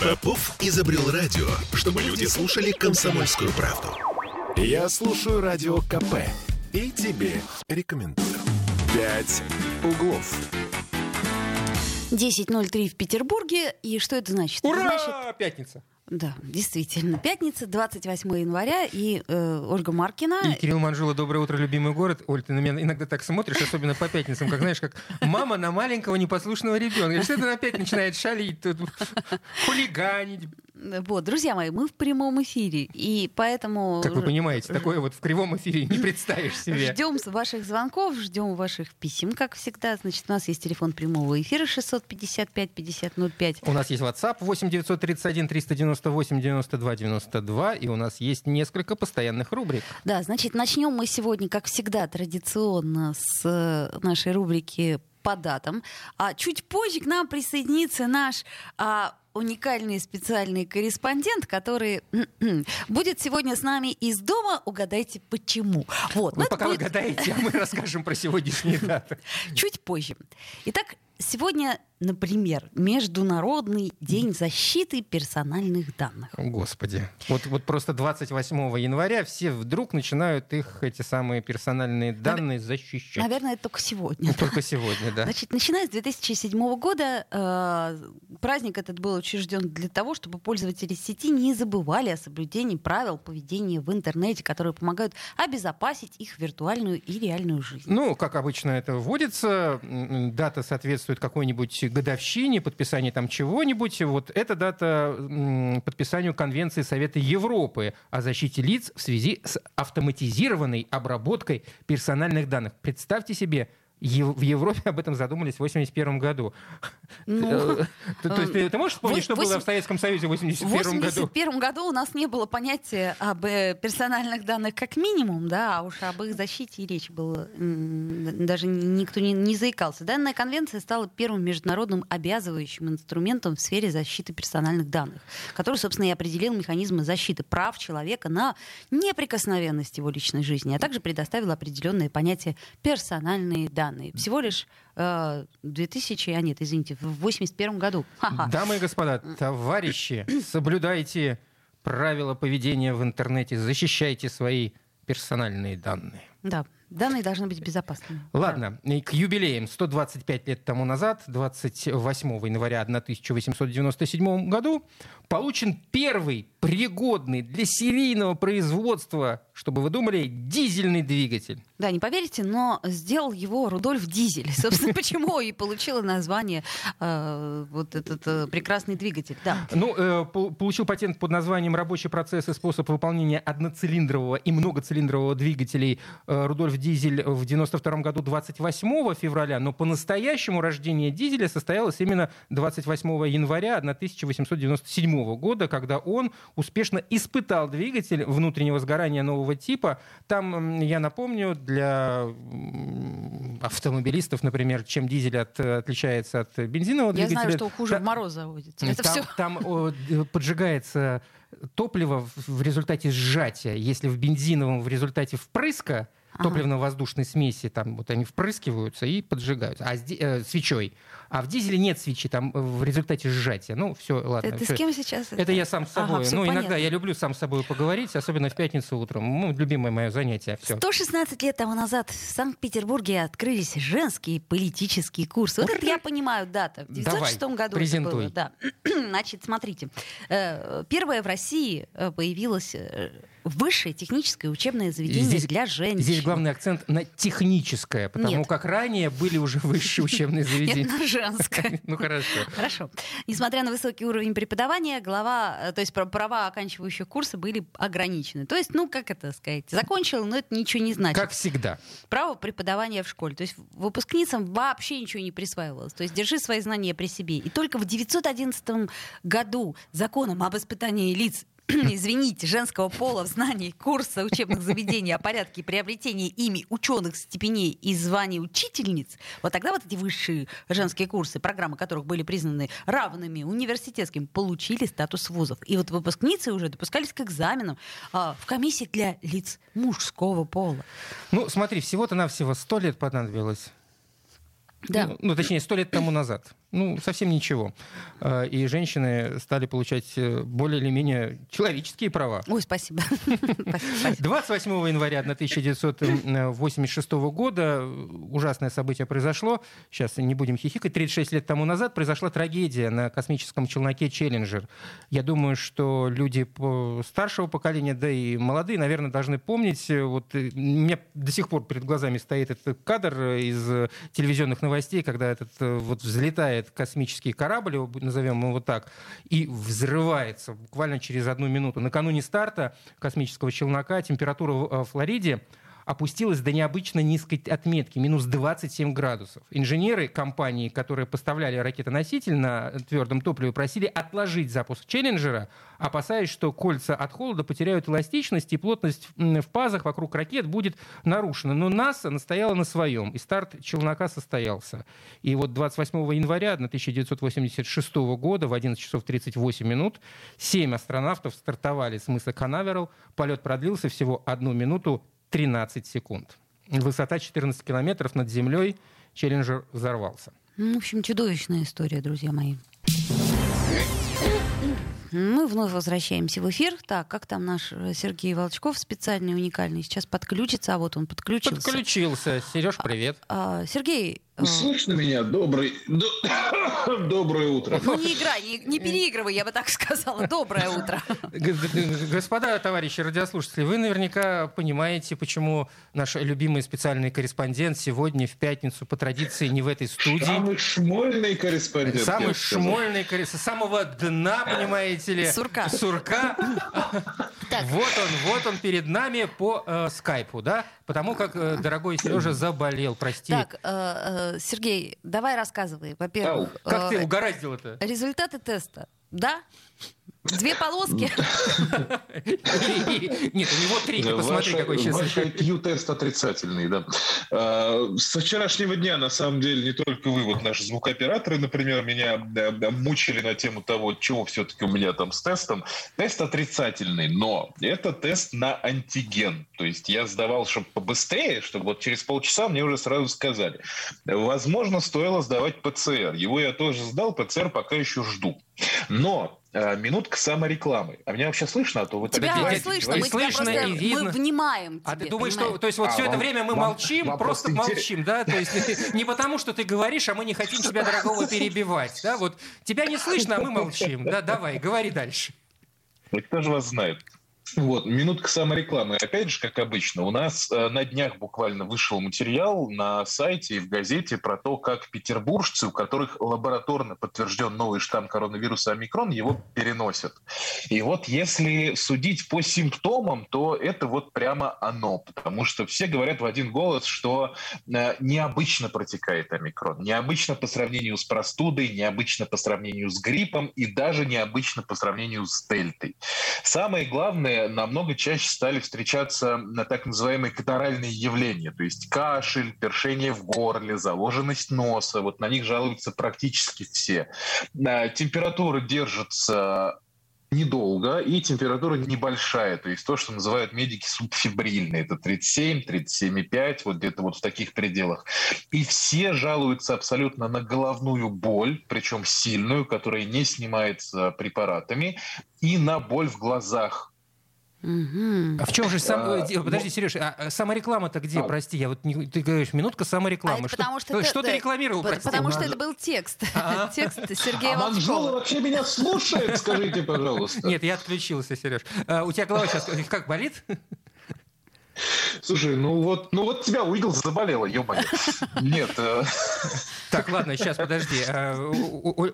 Попов изобрел радио, чтобы люди слушали комсомольскую правду. Я слушаю радио КП и тебе рекомендую. «Пять углов». 10.03 в Петербурге. И что это значит? Ура! Это значит, Пятница. Да, действительно, пятница, 28 января, и э, Ольга Маркина. И Кирилл Манжула, доброе утро, любимый город. Оль, ты на меня иногда так смотришь, особенно по пятницам, как знаешь, как мама на маленького непослушного ребенка. Что это опять начинает шалить, тут, хулиганить. Вот, друзья мои, мы в прямом эфире, и поэтому Как вы понимаете, такое вот в кривом эфире не представишь себе. ждем ваших звонков, ждем ваших писем, как всегда. Значит, у нас есть телефон прямого эфира 655-5005. У нас есть WhatsApp 8 931 398 92 92, и у нас есть несколько постоянных рубрик. Да, значит, начнем мы сегодня, как всегда, традиционно с э, нашей рубрики по датам. А чуть позже к нам присоединится наш а, уникальный специальный корреспондент, который будет сегодня с нами из дома. Угадайте, почему. Вот. Ну, это пока вы будет гадаете, а мы расскажем про сегодняшние даты. чуть позже. Итак, сегодня, например, Международный день защиты персональных данных. О, Господи. Вот, вот просто 28 января все вдруг начинают их, эти самые персональные данные защищать. Наверное, это только сегодня. Ну, Только сегодня, да. Значит, начиная с 2007 года э, праздник этот был учрежден для того, чтобы пользователи сети не забывали о соблюдении правил поведения в интернете, которые помогают обезопасить их виртуальную и реальную жизнь. Ну, как обычно это вводится, дата соответствует какой-нибудь годовщине, подписанию там чего-нибудь. Вот эта дата подписанию Конвенции Совета Европы о защите лиц в связи с автоматизированной обработкой персональных данных. Представьте себе, в Европе об этом задумались в 81 году. Ну, Э, То есть ты ты можешь вспомнить, что было в Советском Союзе в В 81 году? 1981 году у нас не было понятия об э, персональных данных как минимум, да, а уж об их защите и речь было. м, Даже никто не, не заикался. Данная конвенция стала первым международным обязывающим инструментом в сфере защиты персональных данных, который, собственно, и определил механизмы защиты прав человека на неприкосновенность его личной жизни, а также предоставил определенные понятия персональные данные. Всего лишь э, 2000, а нет, извините, в 81 году. Ха-ха. Дамы и господа, товарищи, соблюдайте правила поведения в интернете, защищайте свои персональные данные. Да, данные должны быть безопасными. Ладно, и к юбилеям. 125 лет тому назад, 28 января 1897 году, получен первый пригодный для серийного производства, чтобы вы думали, дизельный двигатель. Да, не поверите, но сделал его Рудольф Дизель. Собственно, почему и получила название э, вот этот э, прекрасный двигатель. Да. Ну, э, пол- получил патент под названием «Рабочий процесс и способ выполнения одноцилиндрового и многоцилиндрового двигателей» Рудольф Дизель в 92 году 28 февраля, но по-настоящему рождение Дизеля состоялось именно 28 января 1897 года, когда он успешно испытал двигатель внутреннего сгорания нового типа. Там, я напомню, для автомобилистов, например, чем дизель от- отличается от бензинового Я двигателя. знаю, что хуже Та- в мороз заводится. Это там, все. там, о, поджигается топливо в результате сжатия. Если в бензиновом в результате впрыска Ага. топливно-воздушной смеси, там вот они впрыскиваются и поджигаются, а э, свечой. А в дизеле нет свечи, там э, в результате сжатия. Ну, все, ладно. Ты всё. с кем сейчас? Это я сам с Ага, собой. всё ну, иногда понятно. я люблю сам с собой поговорить, особенно в пятницу утром. Ну, любимое мое занятие. Все. 116 лет тому назад в Санкт-Петербурге открылись женские политические курсы. Вот это я понимаю дата. В 1906 Давай, году презентуй. это было. Да. Значит, смотрите. Э, Первое в России э, появилось э, высшее техническое учебное заведение Здесь- для женщин. Здесь главный акцент на техническое, потому Нет. как ранее были уже высшие учебные заведения. Нет, на женское. Ну, хорошо. Хорошо. Несмотря на высокий уровень преподавания, глава, э, то есть пр- права оканчивающих курсы были ограничены. То есть, ну, как это сказать, закончил, но это ничего не значит. Как всегда. Право преподавания в школе. То есть выпускницам вообще ничего не присваивалось. То есть держи свои знания при себе. И только в 911 году законом об испытании лиц извините, женского пола в знании курса учебных заведений о порядке приобретения ими ученых степеней и званий учительниц, вот тогда вот эти высшие женские курсы, программы которых были признаны равными университетским, получили статус вузов. И вот выпускницы уже допускались к экзаменам а, в комиссии для лиц мужского пола. Ну, смотри, всего-то навсего сто лет понадобилось. Да. Ну, ну, точнее, сто лет тому назад. Ну, совсем ничего. Э, и женщины стали получать э, более или менее человеческие права. Ой, спасибо. 28 января 1986 года ужасное событие произошло. Сейчас не будем хихикать. 36 лет тому назад произошла трагедия на космическом челноке «Челленджер». Я думаю, что люди старшего поколения, да и молодые, наверное, должны помнить. Вот, у меня до сих пор перед глазами стоит этот кадр из телевизионных новостей, когда этот вот взлетает космический корабль, назовем его так, и взрывается буквально через одну минуту. Накануне старта космического челнока температура в э, Флориде опустилась до необычно низкой отметки, минус 27 градусов. Инженеры компании, которые поставляли ракетоноситель на твердом топливе, просили отложить запуск Челленджера, опасаясь, что кольца от холода потеряют эластичность и плотность в пазах вокруг ракет будет нарушена. Но НАСА настояла на своем, и старт челнока состоялся. И вот 28 января 1986 года в 11 часов 38 минут семь астронавтов стартовали с мыса Канаверал. Полет продлился всего одну минуту 13 секунд. Высота 14 километров над землей. Челленджер взорвался. Ну, в общем, чудовищная история, друзья мои. Мы вновь возвращаемся в эфир. Так, как там наш э, Сергей Волчков, специальный, уникальный, сейчас подключится, а вот он подключился. Подключился. Сереж, привет. А, Сергей, Э, Слышно меня? Добрый... Доброе утро. Ну, не играй, не, не переигрывай, я бы так сказала. Доброе утро. Господа, товарищи радиослушатели, вы наверняка понимаете, почему наш любимый специальный корреспондент сегодня в пятницу по традиции не в этой студии. Самый шмольный корреспондент. Самый шмольный корреспондент. Самого дна, понимаете ли. Сурка. Сурка. Вот он, вот он перед нами по э, скайпу, да? Потому как э, дорогой Сережа заболел, прости. Так, э, э, Сергей, давай рассказывай. Во-первых, как ты угораздил это? Результаты теста, да? Две полоски? Нет, у него три. Посмотри, какой сейчас. Ваш IQ-тест отрицательный, да. А, со вчерашнего дня, на самом деле, не только вы, вот наши звукооператоры, например, меня мучили на тему того, чего все-таки у меня там с тестом. Тест отрицательный, но это тест на антиген. То есть я сдавал, чтобы побыстрее, чтобы вот через полчаса мне уже сразу сказали. Возможно, стоило сдавать ПЦР. Его я тоже сдал, ПЦР пока еще жду. Но э, минутка саморекламы. А меня вообще слышно, а то вы тебя так не слышно, мы слышно тебя просто, и видно. мы внимаем А ты думаешь, понимаешь? что, то есть вот а, все вам, это время мы вам, молчим, вам просто, просто молчим, да? То есть не потому, что ты говоришь, а мы не хотим тебя, дорогого, перебивать, да? Вот тебя не слышно, а мы молчим, да? Давай, говори дальше. Кто же вас знает? Вот, минутка саморекламы. Опять же, как обычно, у нас э, на днях буквально вышел материал на сайте и в газете про то, как петербуржцы, у которых лабораторно подтвержден новый штамм коронавируса омикрон, его переносят. И вот если судить по симптомам, то это вот прямо оно, потому что все говорят в один голос, что э, необычно протекает омикрон, необычно по сравнению с простудой, необычно по сравнению с гриппом и даже необычно по сравнению с дельтой. Самое главное, намного чаще стали встречаться на так называемые катаральные явления, то есть кашель, першение в горле, заложенность носа. Вот на них жалуются практически все. А, температура держится недолго, и температура небольшая, то есть то, что называют медики субфибрильные, это 37, 37,5, вот где-то вот в таких пределах. И все жалуются абсолютно на головную боль, причем сильную, которая не снимается препаратами, и на боль в глазах, Угу. А в чем же сам... А, Подожди, ну... Сереж, а, а самореклама-то где? А... Прости, я вот не... ты говоришь, минутка саморекламы. А что, потому что, что, что ты рекламировал, прости? Потому что это был текст. Текст Сергея а вообще меня слушает, скажите, пожалуйста. Нет, я отключился, Сереж. У тебя голова сейчас как болит? Слушай, ну вот, ну вот тебя увидел, заболела, ё-моё. Нет. Э. Так, ладно, сейчас, подожди. А,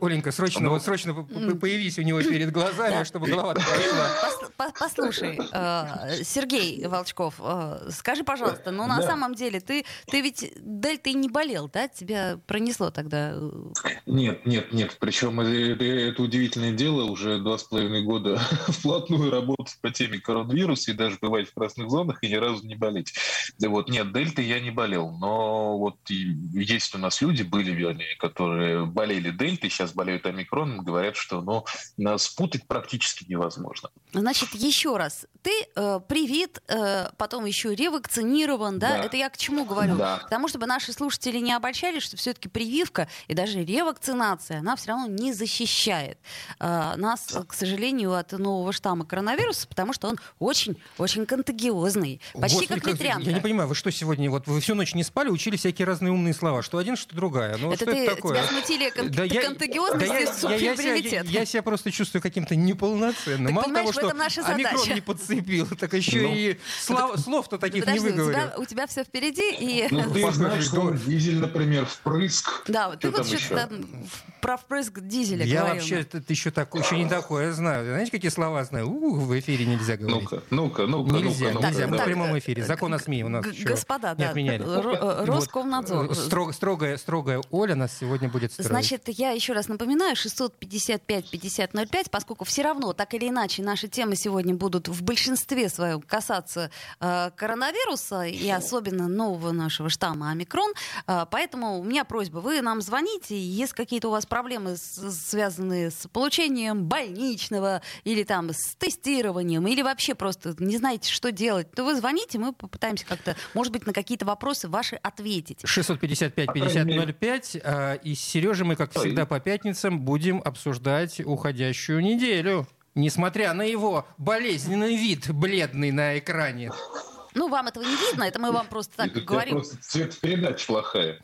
Оленька, срочно, ну. вот срочно появись у него перед глазами, чтобы голова болела. Послушай, э, Сергей Волчков, э, скажи, пожалуйста, ну на самом деле ты ты ведь дельтой не болел, да? Тебя пронесло тогда? Нет, нет, нет. Причем это удивительное дело. Уже два с половиной года вплотную работать по теме коронавируса и даже бывать в красных зонах и ни разу не болел болеть. Да вот, нет, дельты я не болел, но вот есть у нас люди, были, вернее, которые болели дельтой, сейчас болеют омикрон, говорят, что ну, спутать практически невозможно. Значит, еще раз, ты э, привит, э, потом еще ревакцинирован, да? да? Это я к чему говорю? Да. Потому чтобы наши слушатели не обольщались, что все-таки прививка и даже ревакцинация, она все равно не защищает э, нас, к сожалению, от нового штамма коронавируса, потому что он очень-очень контагиозный. Почти Господи, как ветрянка. Я не понимаю, вы что сегодня, вот вы всю ночь не спали, учили всякие разные умные слова, что один, что другая. Ну, это что ты, это такое? тебя смутили кон- да контагиозность да я, я, я, я, я себя просто чувствую каким-то неполноценным. Мало того, что омикрон не подцепил, так еще ну, и слов, слов-то таких Подожди, не выговорил. У тебя, у тебя все впереди. И... Ну, ты знаешь, что дизель, например, впрыск. Да, вот ты вот что-то про впрыск дизеля Я говорил. вообще это еще, так, еще не такое знаю. Знаете, какие слова знаю? В эфире нельзя говорить. Ну-ка, ну-ка, ну-ка. Нельзя, ну-ка, нельзя. Ну-ка, Мы в прямом эфире. Закон о СМИ у нас Господа, не да. отменяли. Роскомнадзор. Вот, строг, строгая, строгая Оля нас сегодня будет строить. Значит, я еще раз напоминаю, 655-5005, поскольку все равно, так или иначе, наши темы сегодня будут в большинстве своем касаться э, коронавируса и особенно нового нашего штамма омикрон. Э, поэтому у меня просьба, вы нам звоните, если какие-то у вас проблемы, с, связанные с получением больничного или там с тестированием, или вообще просто не знаете, что делать, то вы звоните, мы попытаемся как-то, может быть, на какие-то вопросы ваши ответить. 655-5005. А, и с Сережей мы, как всегда, по пятницам будем обсуждать уходящую неделю несмотря на его болезненный вид, бледный на экране. Ну, вам этого не видно, это мы вам просто так это говорим. просто цветопередача плохая.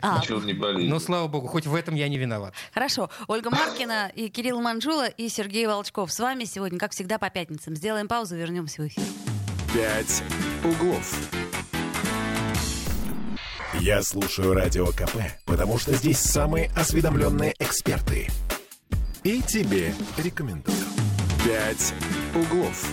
А. Ничего не болеет. Ну, слава богу, хоть в этом я не виноват. Хорошо. Ольга Маркина и Кирилл Манжула и Сергей Волчков с вами сегодня, как всегда, по пятницам. Сделаем паузу, вернемся в эфир. «Пять углов». Я слушаю Радио КП, потому что здесь самые осведомленные эксперты. И тебе рекомендую. «Пять углов».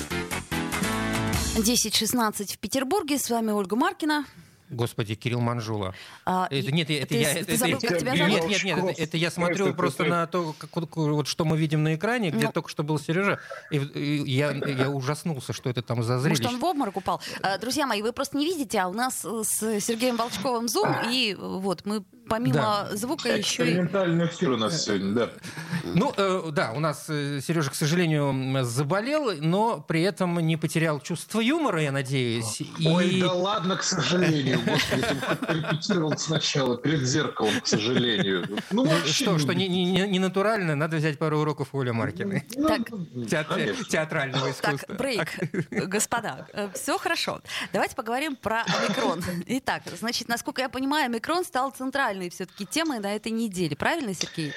10.16 в Петербурге. С вами Ольга Маркина. Господи, Кирилл Манжула. А, это, нет, это ты, я... Ты это, забыл, это, как тебя зовут? Нет, нет, нет, это, это я смотрю это, просто это, на то, как, вот, что мы видим на экране, где Но... Ну. только что был Сережа, и, и я, я ужаснулся, что это там за зрелище. Может, он в обморок упал. А, друзья мои, вы просто не видите, а у нас с Сергеем Волчковым зум, и вот мы помимо да. звука еще и... Экспериментальный эфир у нас сегодня, да. Ну, э, да, у нас э, Сережа, к сожалению, заболел, но при этом не потерял чувство юмора, я надеюсь. Ой, и... да ладно, к сожалению. Господи, ты репетировал сначала перед зеркалом, к сожалению. Ну, ну что, что не, не, не натурально, надо взять пару уроков у Оли Маркиной. Ну, так, Театр, театрального искусства. Так, брейк, господа, э, все хорошо. Давайте поговорим про омикрон. Итак, значит, насколько я понимаю, омикрон стал центральным главные все-таки темы на этой неделе. Правильно, Сергей?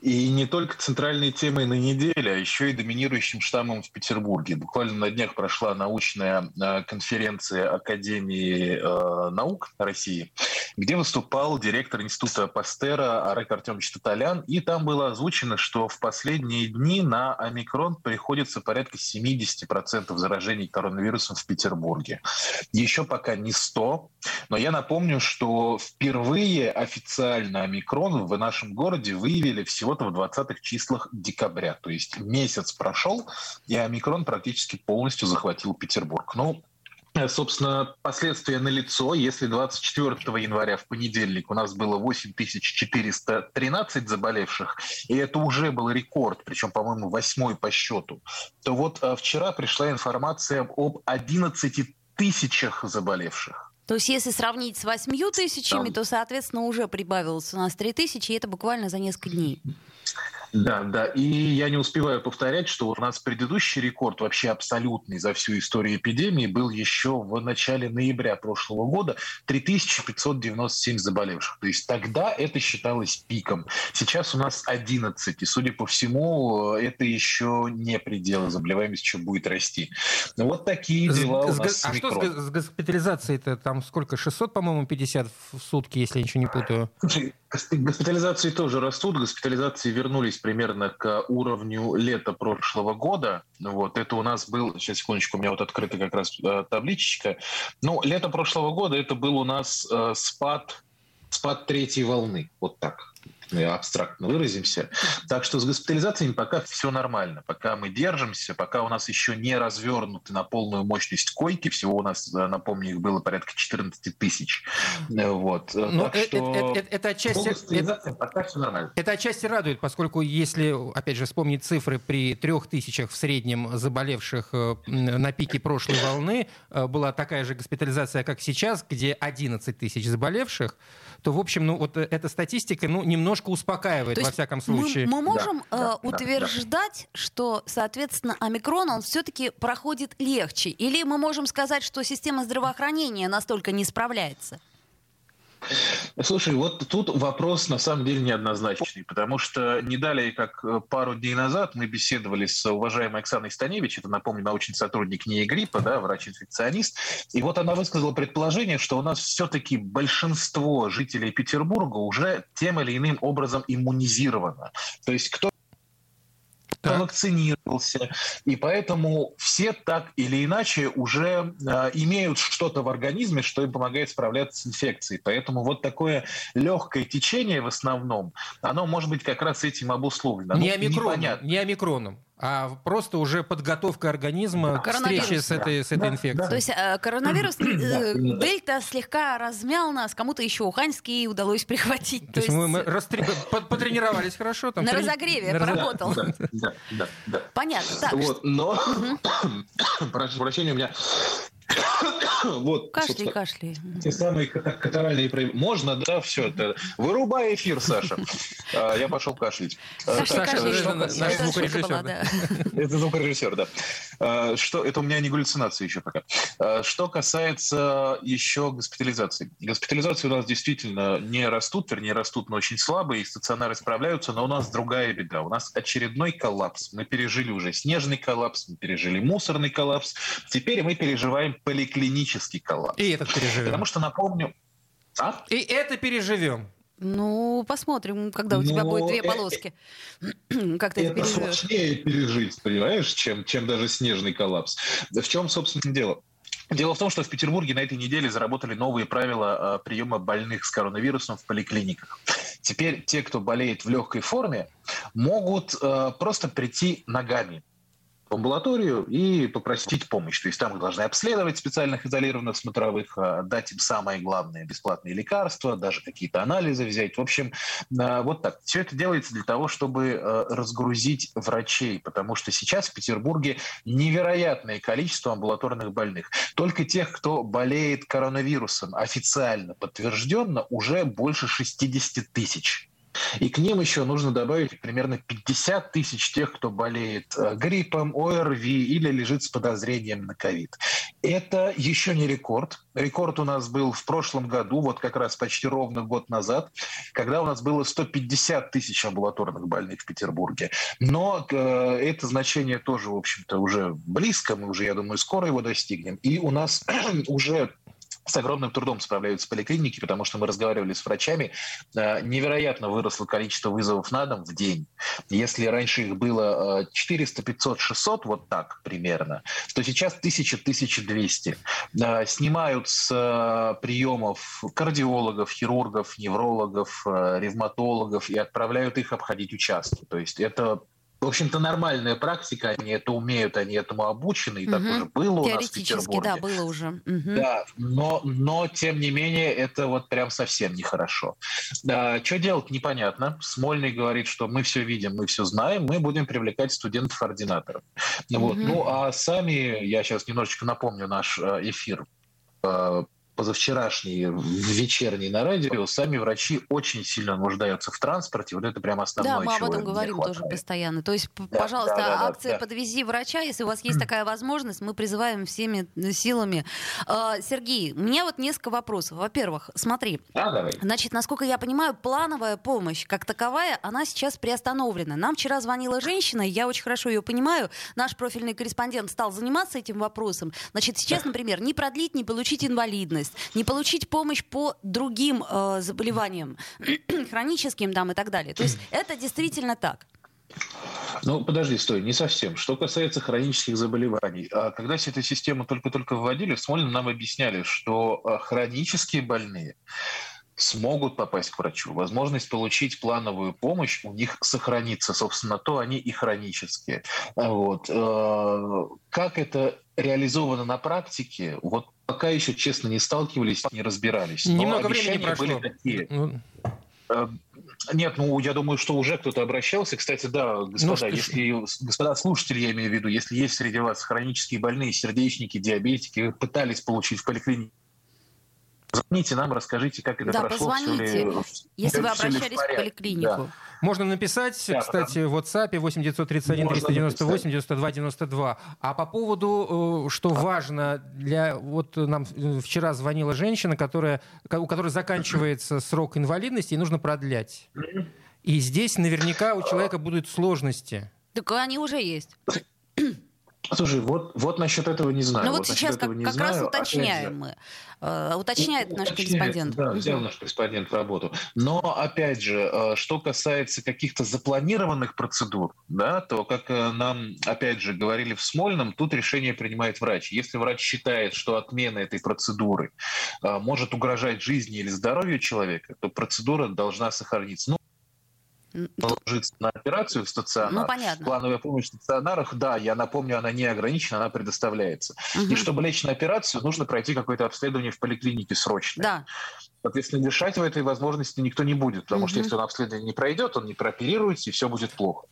И не только центральной темой на неделе, а еще и доминирующим штаммом в Петербурге. Буквально на днях прошла научная э, конференция Академии э, наук России, где выступал директор Института Пастера Арек Артемович Таталян. И там было озвучено, что в последние дни на омикрон приходится порядка 70% заражений коронавирусом в Петербурге. Еще пока не 100, но я напомню, что впервые официально омикрон в нашем городе выявили всего всего-то в 20-х числах декабря. То есть месяц прошел, и омикрон практически полностью захватил Петербург. Ну, Собственно, последствия налицо. Если 24 января в понедельник у нас было 8413 заболевших, и это уже был рекорд, причем, по-моему, восьмой по счету, то вот а, вчера пришла информация об 11 тысячах заболевших. То есть если сравнить с 8 тысячами, Там. то, соответственно, уже прибавилось у нас 3 тысячи, и это буквально за несколько дней. Да, да. И я не успеваю повторять, что у нас предыдущий рекорд вообще абсолютный за всю историю эпидемии был еще в начале ноября прошлого года 3597 заболевших. То есть тогда это считалось пиком. Сейчас у нас 11. И, судя по всему, это еще не предел. Заболеваемость еще будет расти. Вот такие дела с, у нас с, А что с, с госпитализацией-то? Там сколько? 600, по-моему, 50 в сутки, если я ничего не путаю. Слушай, госпитализации тоже растут. Госпитализации вернулись примерно к уровню лета прошлого года. Вот это у нас был, сейчас секундочку, у меня вот открыта как раз э, табличечка. Ну, лето прошлого года это был у нас э, спад, спад третьей волны, вот так. Абстрактно выразимся. Так что с госпитализациями пока все нормально. Пока мы держимся, пока у нас еще не развернуты на полную мощность койки, всего у нас, э, напомню, их было порядка 14 тысяч. Вот. Но ну, так это, что это, это, отчасти, это, пока все нормально. Это отчасти радует, поскольку если, опять же, вспомнить цифры при трех тысячах в среднем заболевших на пике прошлой волны, была такая же госпитализация, как сейчас, где 11 тысяч заболевших, то, в общем, ну, вот э, эта статистика, ну, немножко успокаивает, то во всяком случае. Мы, мы можем да, э, да, утверждать, да. что, соответственно, омикрон, он все-таки проходит легче? Или мы можем сказать, что система здравоохранения настолько не справляется? Слушай, вот тут вопрос на самом деле неоднозначный, потому что не далее, как э, пару дней назад мы беседовали с уважаемой Оксаной Станевич, это, напомню, научный сотрудник НИИ гриппа, да, врач-инфекционист, и вот она высказала предположение, что у нас все-таки большинство жителей Петербурга уже тем или иным образом иммунизировано. То есть кто. Вакцинировался. И поэтому все так или иначе уже э, имеют что-то в организме, что им помогает справляться с инфекцией. Поэтому вот такое легкое течение в основном, оно может быть как раз этим обусловлено. Не, ну, омикроном, не омикроном а просто уже подготовка организма к встрече с этой, с этой инфекцией. Да. То есть э, коронавирус э, дельта слегка размял нас, кому-то еще уханьский удалось прихватить. То, То есть мы, мы растри... потренировались хорошо. Там, на трени... разогреве на поработал. Да, да, да, да. Понятно. Так, вот, но, прошу прощения, у меня вот, кашляй, кашляй. Те самые катаральные проявления. Можно, да, все это. Вырубай эфир, Саша. А, я пошел кашлять. А, Саша, кашляй, наш звукорежиссер. Это звукорежиссер, да. А, что, это у меня не галлюцинации еще пока. Что касается еще госпитализации. Госпитализации у нас действительно не растут, вернее, растут, но очень слабые, и стационары справляются, но у нас другая беда. У нас очередной коллапс. Мы пережили уже снежный коллапс, мы пережили мусорный коллапс. Теперь мы переживаем поликлинический коллапс. И этот переживем. Потому что, напомню... А? И это переживем. Ну, посмотрим, когда у тебя Но будет две э, полоски. как ты это, это переживешь. сложнее пережить, понимаешь, чем, чем даже снежный коллапс. В чем, собственно, дело? Дело в том, что в Петербурге на этой неделе заработали новые правила э, приема больных с коронавирусом в поликлиниках. Теперь те, кто болеет в легкой форме, могут э, просто прийти ногами в амбулаторию и попросить помощь. То есть там их должны обследовать специальных изолированных смотровых, а, дать им самое главное бесплатные лекарства, даже какие-то анализы взять. В общем, а, вот так. Все это делается для того, чтобы а, разгрузить врачей, потому что сейчас в Петербурге невероятное количество амбулаторных больных. Только тех, кто болеет коронавирусом официально подтвержденно, уже больше 60 тысяч. И к ним еще нужно добавить примерно 50 тысяч тех, кто болеет э, гриппом, ОРВИ или лежит с подозрением на ковид. Это еще не рекорд. Рекорд у нас был в прошлом году, вот как раз почти ровно год назад, когда у нас было 150 тысяч амбулаторных больных в Петербурге. Но э, это значение тоже, в общем-то, уже близко. Мы уже, я думаю, скоро его достигнем. И у нас уже с огромным трудом справляются поликлиники, потому что мы разговаривали с врачами. Э, невероятно выросло количество вызовов на дом в день. Если раньше их было 400, 500, 600, вот так примерно, то сейчас 1000-1200. Э, снимают с э, приемов кардиологов, хирургов, неврологов, ревматологов и отправляют их обходить участки. То есть это в общем-то, нормальная практика, они это умеют, они этому обучены, и угу. так уже было у нас в Петербурге. да, было уже. Угу. Да, но, но, тем не менее, это вот прям совсем нехорошо. А, что делать, непонятно. Смольный говорит, что мы все видим, мы все знаем, мы будем привлекать студентов-ординаторов. Угу. Вот. Ну, а сами, я сейчас немножечко напомню наш э, эфир э, позавчерашний вечерний на радио, сами врачи очень сильно нуждаются в транспорте. Вот это прям основное, Да, мы об этом говорим тоже постоянно. То есть, да, пожалуйста, да, да, акция да. «Подвези врача», если у вас есть такая возможность, мы призываем всеми силами. А, Сергей, у меня вот несколько вопросов. Во-первых, смотри, да, давай. значит, насколько я понимаю, плановая помощь как таковая, она сейчас приостановлена. Нам вчера звонила женщина, я очень хорошо ее понимаю, наш профильный корреспондент стал заниматься этим вопросом. Значит, сейчас, например, не продлить, не получить инвалидность, инвалидность, не получить помощь по другим э, заболеваниям, хроническим там и так далее. То есть это действительно так. Ну, подожди, стой, не совсем. Что касается хронических заболеваний, а когда все эту систему только-только вводили, в Смольном нам объясняли, что э, хронические больные смогут попасть к врачу, возможность получить плановую помощь у них сохранится. Собственно, то они и хронические. Вот. Э, как это реализовано на практике, вот пока еще, честно, не сталкивались, не разбирались. Но Немного времени прошло. Были такие. Ну... Э, нет, ну я думаю, что уже кто-то обращался. Кстати, да, господа, ну, если господа слушатели, я имею в виду, если есть среди вас хронические больные, сердечники, диабетики, пытались получить в поликлинике Звоните нам, расскажите, как это да, прошло. Позвоните, ли, если вы обращались в, в поликлинику. Да. Можно написать, да, кстати, в WhatsApp 8 931 398 92 92. А по поводу, э, что важно, для вот нам вчера звонила женщина, которая, у которой заканчивается срок инвалидности, и нужно продлять. И здесь наверняка у человека будут сложности. Так они уже есть. Слушай, вот, вот насчет этого не знаю. Ну вот, вот сейчас как, как знаю. раз уточняем мы. Э, уточняет наш корреспондент. Да, взял наш корреспондент в работу. Но, опять же, э, что касается каких-то запланированных процедур, да, то, как э, нам, опять же, говорили в Смольном, тут решение принимает врач. Если врач считает, что отмена этой процедуры может угрожать жизни или здоровью человека, то процедура должна сохраниться. Ну, ложиться на операцию в стационар. Ну, понятно. Плановая помощь в стационарах, да, я напомню, она не ограничена, она предоставляется. Угу. И чтобы лечь на операцию, нужно пройти какое-то обследование в поликлинике срочно. Да. Соответственно, лишать его этой возможности никто не будет, потому угу. что если он обследование не пройдет, он не прооперируется, и все будет плохо.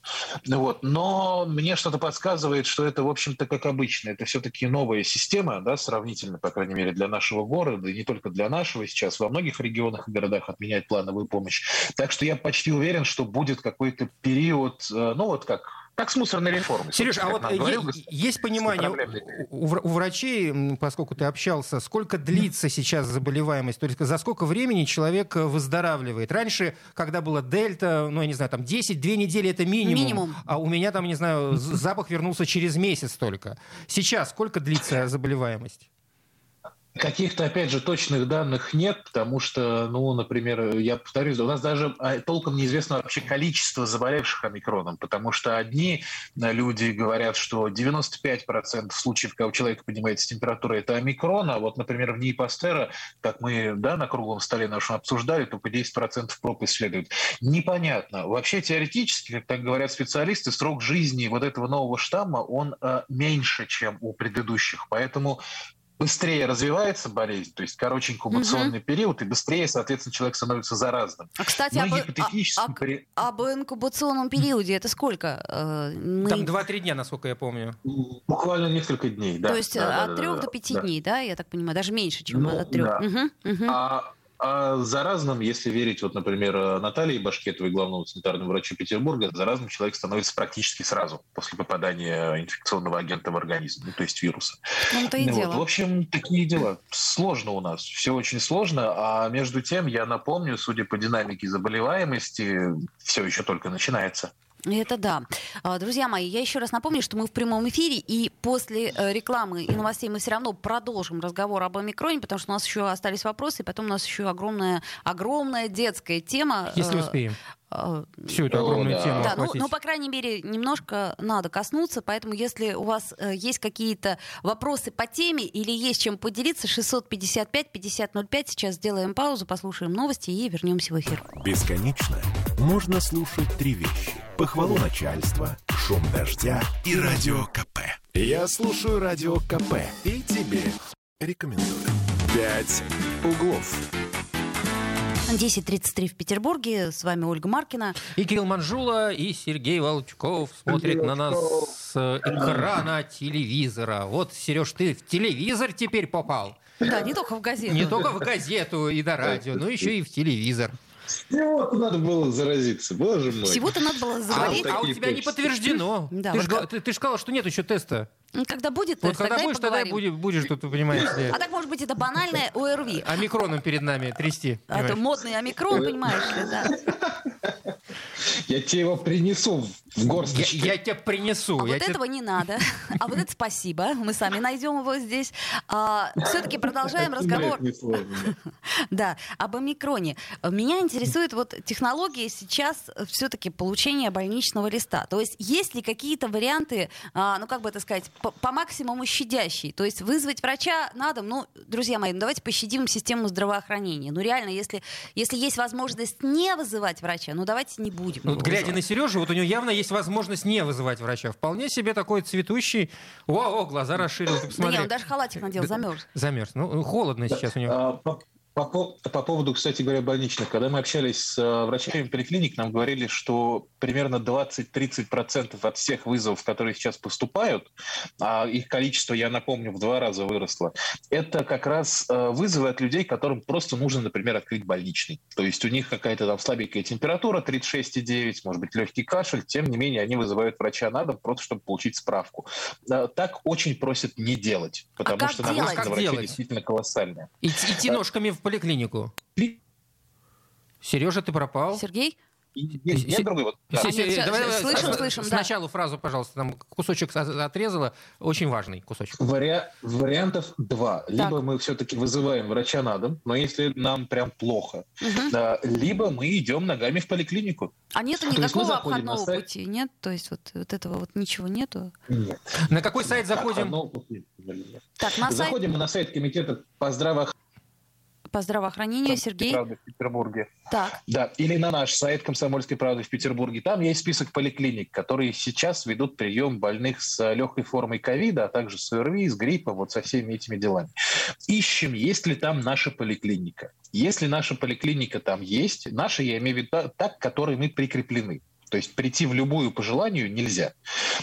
Ну вот. Но мне что-то подсказывает, что это, в общем-то, как обычно. Это все-таки новая система, да, сравнительно, по крайней мере, для нашего города, и не только для нашего сейчас. Во многих регионах и городах отменять плановую помощь. Так что я почти уверен, что будет какой-то период, э, ну вот как как с мусорной реформой. Сереж, а вот говорил, есть понимание у, у врачей, поскольку ты общался, сколько длится сейчас заболеваемость? То есть за сколько времени человек выздоравливает? Раньше, когда была дельта, ну, я не знаю, там 10-2 недели это минимум. Минимум. А у меня там, не знаю, запах вернулся через месяц только. Сейчас сколько длится заболеваемость? Каких-то, опять же, точных данных нет, потому что, ну, например, я повторюсь, у нас даже а, толком неизвестно вообще количество заболевших омикроном, потому что одни э, люди говорят, что 95% случаев, когда у человека поднимается температура, это омикрон, а вот, например, в НИИ Пастера, как мы да, на круглом столе нашем обсуждали, только 10% проб исследуют. Непонятно. Вообще, теоретически, как так говорят специалисты, срок жизни вот этого нового штамма, он э, меньше, чем у предыдущих, поэтому быстрее развивается болезнь, то есть короче инкубационный угу. период, и быстрее, соответственно, человек становится заразным. А, кстати, об, а, а, об инкубационном периоде это сколько? Э, мы... Там 2-3 дня, насколько я помню. Буквально несколько дней, да. То есть да, от да, 3 да, до 5 да. дней, да, я так понимаю, даже меньше, чем ну, от 3. Да. Угу, угу. А а заразным, если верить, вот, например, Наталье Башкетовой, главному санитарному врачу Петербурга, заразным человек становится практически сразу после попадания инфекционного агента в организм, ну, то есть вируса. Ну, и вот. дело. В общем, такие дела. Сложно у нас, все очень сложно, а между тем, я напомню, судя по динамике заболеваемости, все еще только начинается. Это да. А, друзья мои, я еще раз напомню, что мы в прямом эфире, и после э, рекламы и новостей мы все равно продолжим разговор об омикроне, потому что у нас еще остались вопросы, и потом у нас еще огромная, огромная детская тема. Если э, успеем. А, Всю эту огромную тему да, ну, ну, по крайней мере, немножко надо коснуться, поэтому если у вас э, есть какие-то вопросы по теме или есть чем поделиться, 655-5005, сейчас сделаем паузу, послушаем новости и вернемся в эфир. Бесконечно можно слушать три вещи. Похвалу начальства, шум дождя и радио КП. Я слушаю радио КП и тебе рекомендую. «Пять углов». 10.33 в Петербурге. С вами Ольга Маркина. И Кирилл Манжула, и Сергей Волчков смотрит на нас с экрана телевизора. Вот, Сереж, ты в телевизор теперь попал. Да, не только в газету. Не только в газету и на радио, но еще и в телевизор. Всего-то надо было заразиться, боже мой. Всего-то надо было заболеть. А, а у тебя не подтверждено. Да, ты, вот же, ты, ты же сказал, что нет еще теста. Когда будет вот тест, когда будешь, тогда будешь, будешь тут, понимаете. А так, может быть, это банальное ОРВИ. Омикроном перед нами трясти. А то модный омикрон, понимаешь ли, да. Я тебе его принесу в горсточке. Я, я тебе принесу. А я вот тебе... этого не надо. А вот это спасибо. Мы сами найдем его здесь. А, все-таки продолжаем разговор. Да, об омикроне. Меня интересует вот технология сейчас все-таки получения больничного листа. То есть есть ли какие-то варианты, а, ну как бы это сказать, по, по максимуму щадящие? То есть вызвать врача на дом, ну, друзья мои, ну, давайте пощадим систему здравоохранения. Ну реально, если, если есть возможность не вызывать врача, ну давайте не будем. Ну, вот глядя на Сережу, вот у него явно есть возможность не вызывать врача. Вполне себе такой цветущий. О, о глаза расширил. Ты посмотри. Да, он даже халатик надел, замерз. Замерз. Ну, холодно сейчас у него. А, по, по, по поводу, кстати говоря, больничных. Когда мы общались с э, врачами поликлиник, нам говорили, что примерно 20-30% от всех вызовов, которые сейчас поступают, а их количество, я напомню, в два раза выросло, это как раз э, вызовы от людей, которым просто нужно, например, открыть больничный. То есть у них какая-то там слабенькая температура, 36,9, может быть, легкий кашель, тем не менее они вызывают врача на дом просто, чтобы получить справку. Э, Так очень просят не делать, потому как что нагрузка на врачей делать? действительно колоссальная. Идти, идти ножками в поликлинику. Сережа, ты пропал? Сергей? Есть, есть другой вот. да. Се- А, се- нет, всё, давай, слышим, с- слышим, да. Сначала фразу, пожалуйста, там кусочек отрезала, очень важный кусочек. Вариа- вариантов два. Либо мы все-таки вызываем врача на дом, но если нам прям плохо, Мгм. да, либо мы идем ногами в поликлинику. А нету есть мы никакого обходного сайт- пути, нет? То есть вот, вот этого вот ничего нету? Нет. На какой сайт заходим? Нет. Так, на сайт Заходим мы на сайт комитета по здравоохранению по здравоохранению, Сергей. правды в Петербурге. Так, Да, или на наш сайт «Комсомольской правды» в Петербурге. Там есть список поликлиник, которые сейчас ведут прием больных с легкой формой ковида, а также с ОРВИ, с гриппа, вот со всеми этими делами. Ищем, есть ли там наша поликлиника. Если наша поликлиника там есть, наша, я имею в виду та, та, к которой мы прикреплены. То есть прийти в любую по желанию нельзя.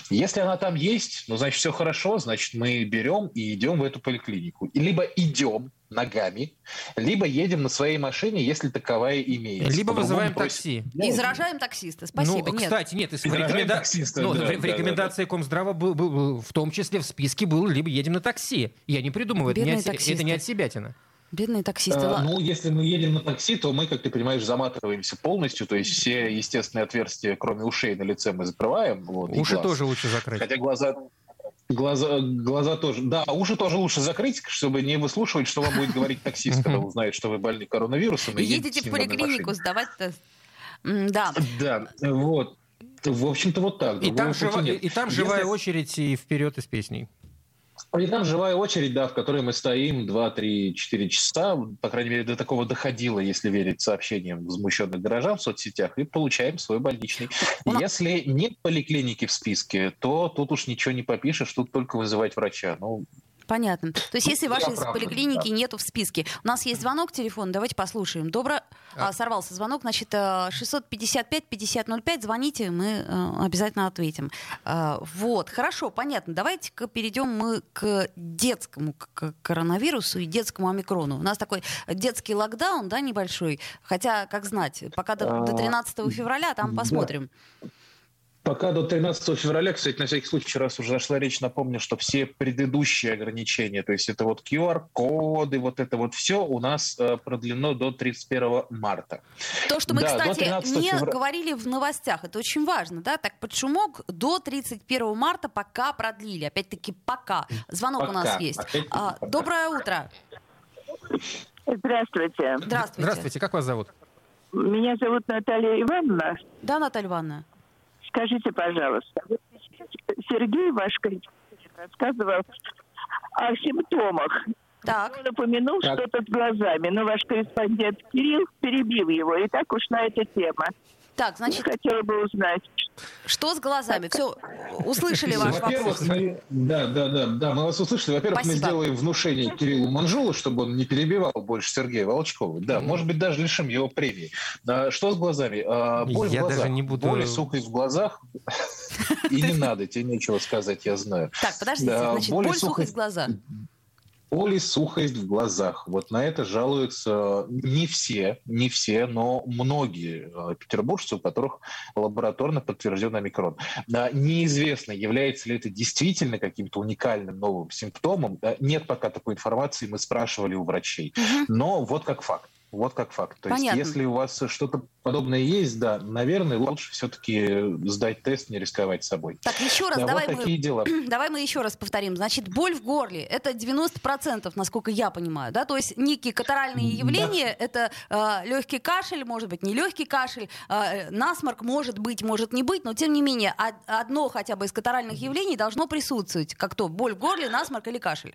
Если она там есть, ну, значит, все хорошо, значит, мы берем и идем в эту поликлинику. Либо идем ногами, либо едем на своей машине, если таковая имеется. Либо вызываем такси. и заражаем таксиста. Спасибо. ну, Нет. кстати, нет, если в, Изражаем рекоменда- таксиста, ну, да, в, в да, рекомендации Комздрава был, был- был- в том числе в списке был либо едем на такси. Я не придумываю, это не, от, это не от себятина. Бедные таксисты. А, ладно. ну, если мы едем на такси, то мы, как ты понимаешь, заматываемся полностью, то есть все естественные отверстия, кроме ушей на лице, мы закрываем. Вот, Уши тоже лучше закрыть. Хотя глаза, глаза, глаза тоже. Да, уши тоже лучше закрыть, чтобы не выслушивать, что вам будет говорить таксист, когда узнает, что вы больны коронавирусом. и Едете в поликлинику машине. сдавать тест. М, Да. Да, вот. В общем-то, вот так. И там, жива- и живая очередь и вперед и с песней. И там живая очередь, да, в которой мы стоим 2, 3, 4 часа, по крайней мере, до такого доходило, если верить сообщениям возмущенных горожан в соцсетях, и получаем свой больничный. Нас- Если нет поликлиники в списке, то тут уж ничего не попишешь, тут только вызывать врача. Ну, Понятно. То есть, если вашей прав, поликлиники нету в списке, у нас есть звонок, телефон, давайте послушаем. Добро... А. А, сорвался звонок, значит, э, 655-5005, звоните, мы э, обязательно ответим. А, Вот, хорошо, понятно. Давайте-ка перейдем мы к детскому к- коронавирусу и детскому омикрону. У нас такой детский локдаун, да, небольшой, хотя, как знать, пока до, до А, 13 февраля, там да. посмотрим. Пока до 13 февраля, кстати, на всякий случай, раз уже зашла речь, напомню, что все предыдущие ограничения, то есть это вот QR-коды, вот это вот все у нас э, продлено до 31 марта. То, что мы, Да, кстати, 13 не февраля. говорили в новостях, это очень важно, да? Так, под шумок до 31 марта пока продлили. Опять-таки, пока. Звонок у нас Пока. есть. А, пока. доброе утро. Здравствуйте. Здравствуйте. Здравствуйте, как вас зовут? Меня зовут Наталья Ивановна. Да, Наталья Ивановна? Скажите, пожалуйста, Сергей, ваш рассказывал о симптомах. Так. Он упомянул Так. что-то с глазами, но ваш корреспондент Кирилл перебил его. И так ушла эта тема. Так, Я значит, хотела бы узнать. что с глазами? Все, услышали ваш вопрос. мы, да, да, да, да, мы вас услышали. Во-первых, мы сделаем внушение Кириллу Манжулу, чтобы он не перебивал больше Сергея Волчкова. Да, может быть, даже лишим его премии. А, Что с глазами? А, Боль Я в глазах. даже не буду- Боль и сухость в глазах. И не надо, тебе нечего сказать, я знаю. Так, подождите, значит, боль сухость. в глазах. Боль и сухость в глазах. Вот на это жалуются не все, не все, но многие э, петербуржцы, у которых лабораторно подтвержден омикрон. Да, Неизвестно, является ли это действительно каким-то уникальным новым симптомом. Нет пока такой информации, мы спрашивали у врачей. Но вот как факт. Вот как факт. То Понятно. есть, если у вас что-то подобное есть, да, наверное, лучше все-таки сдать тест, не рисковать собой. Так, еще раз, Да, давай, вот такие мы, дела. давай мы еще раз повторим. Значит, боль в горле – это 90%, насколько я понимаю, да? То есть некие катаральные Да. явления – это э, легкий кашель, может быть, не легкий кашель, э, насморк может быть, может не быть, но тем не менее од- одно хотя бы из катаральных явлений должно присутствовать, как то боль в горле, насморк или кашель.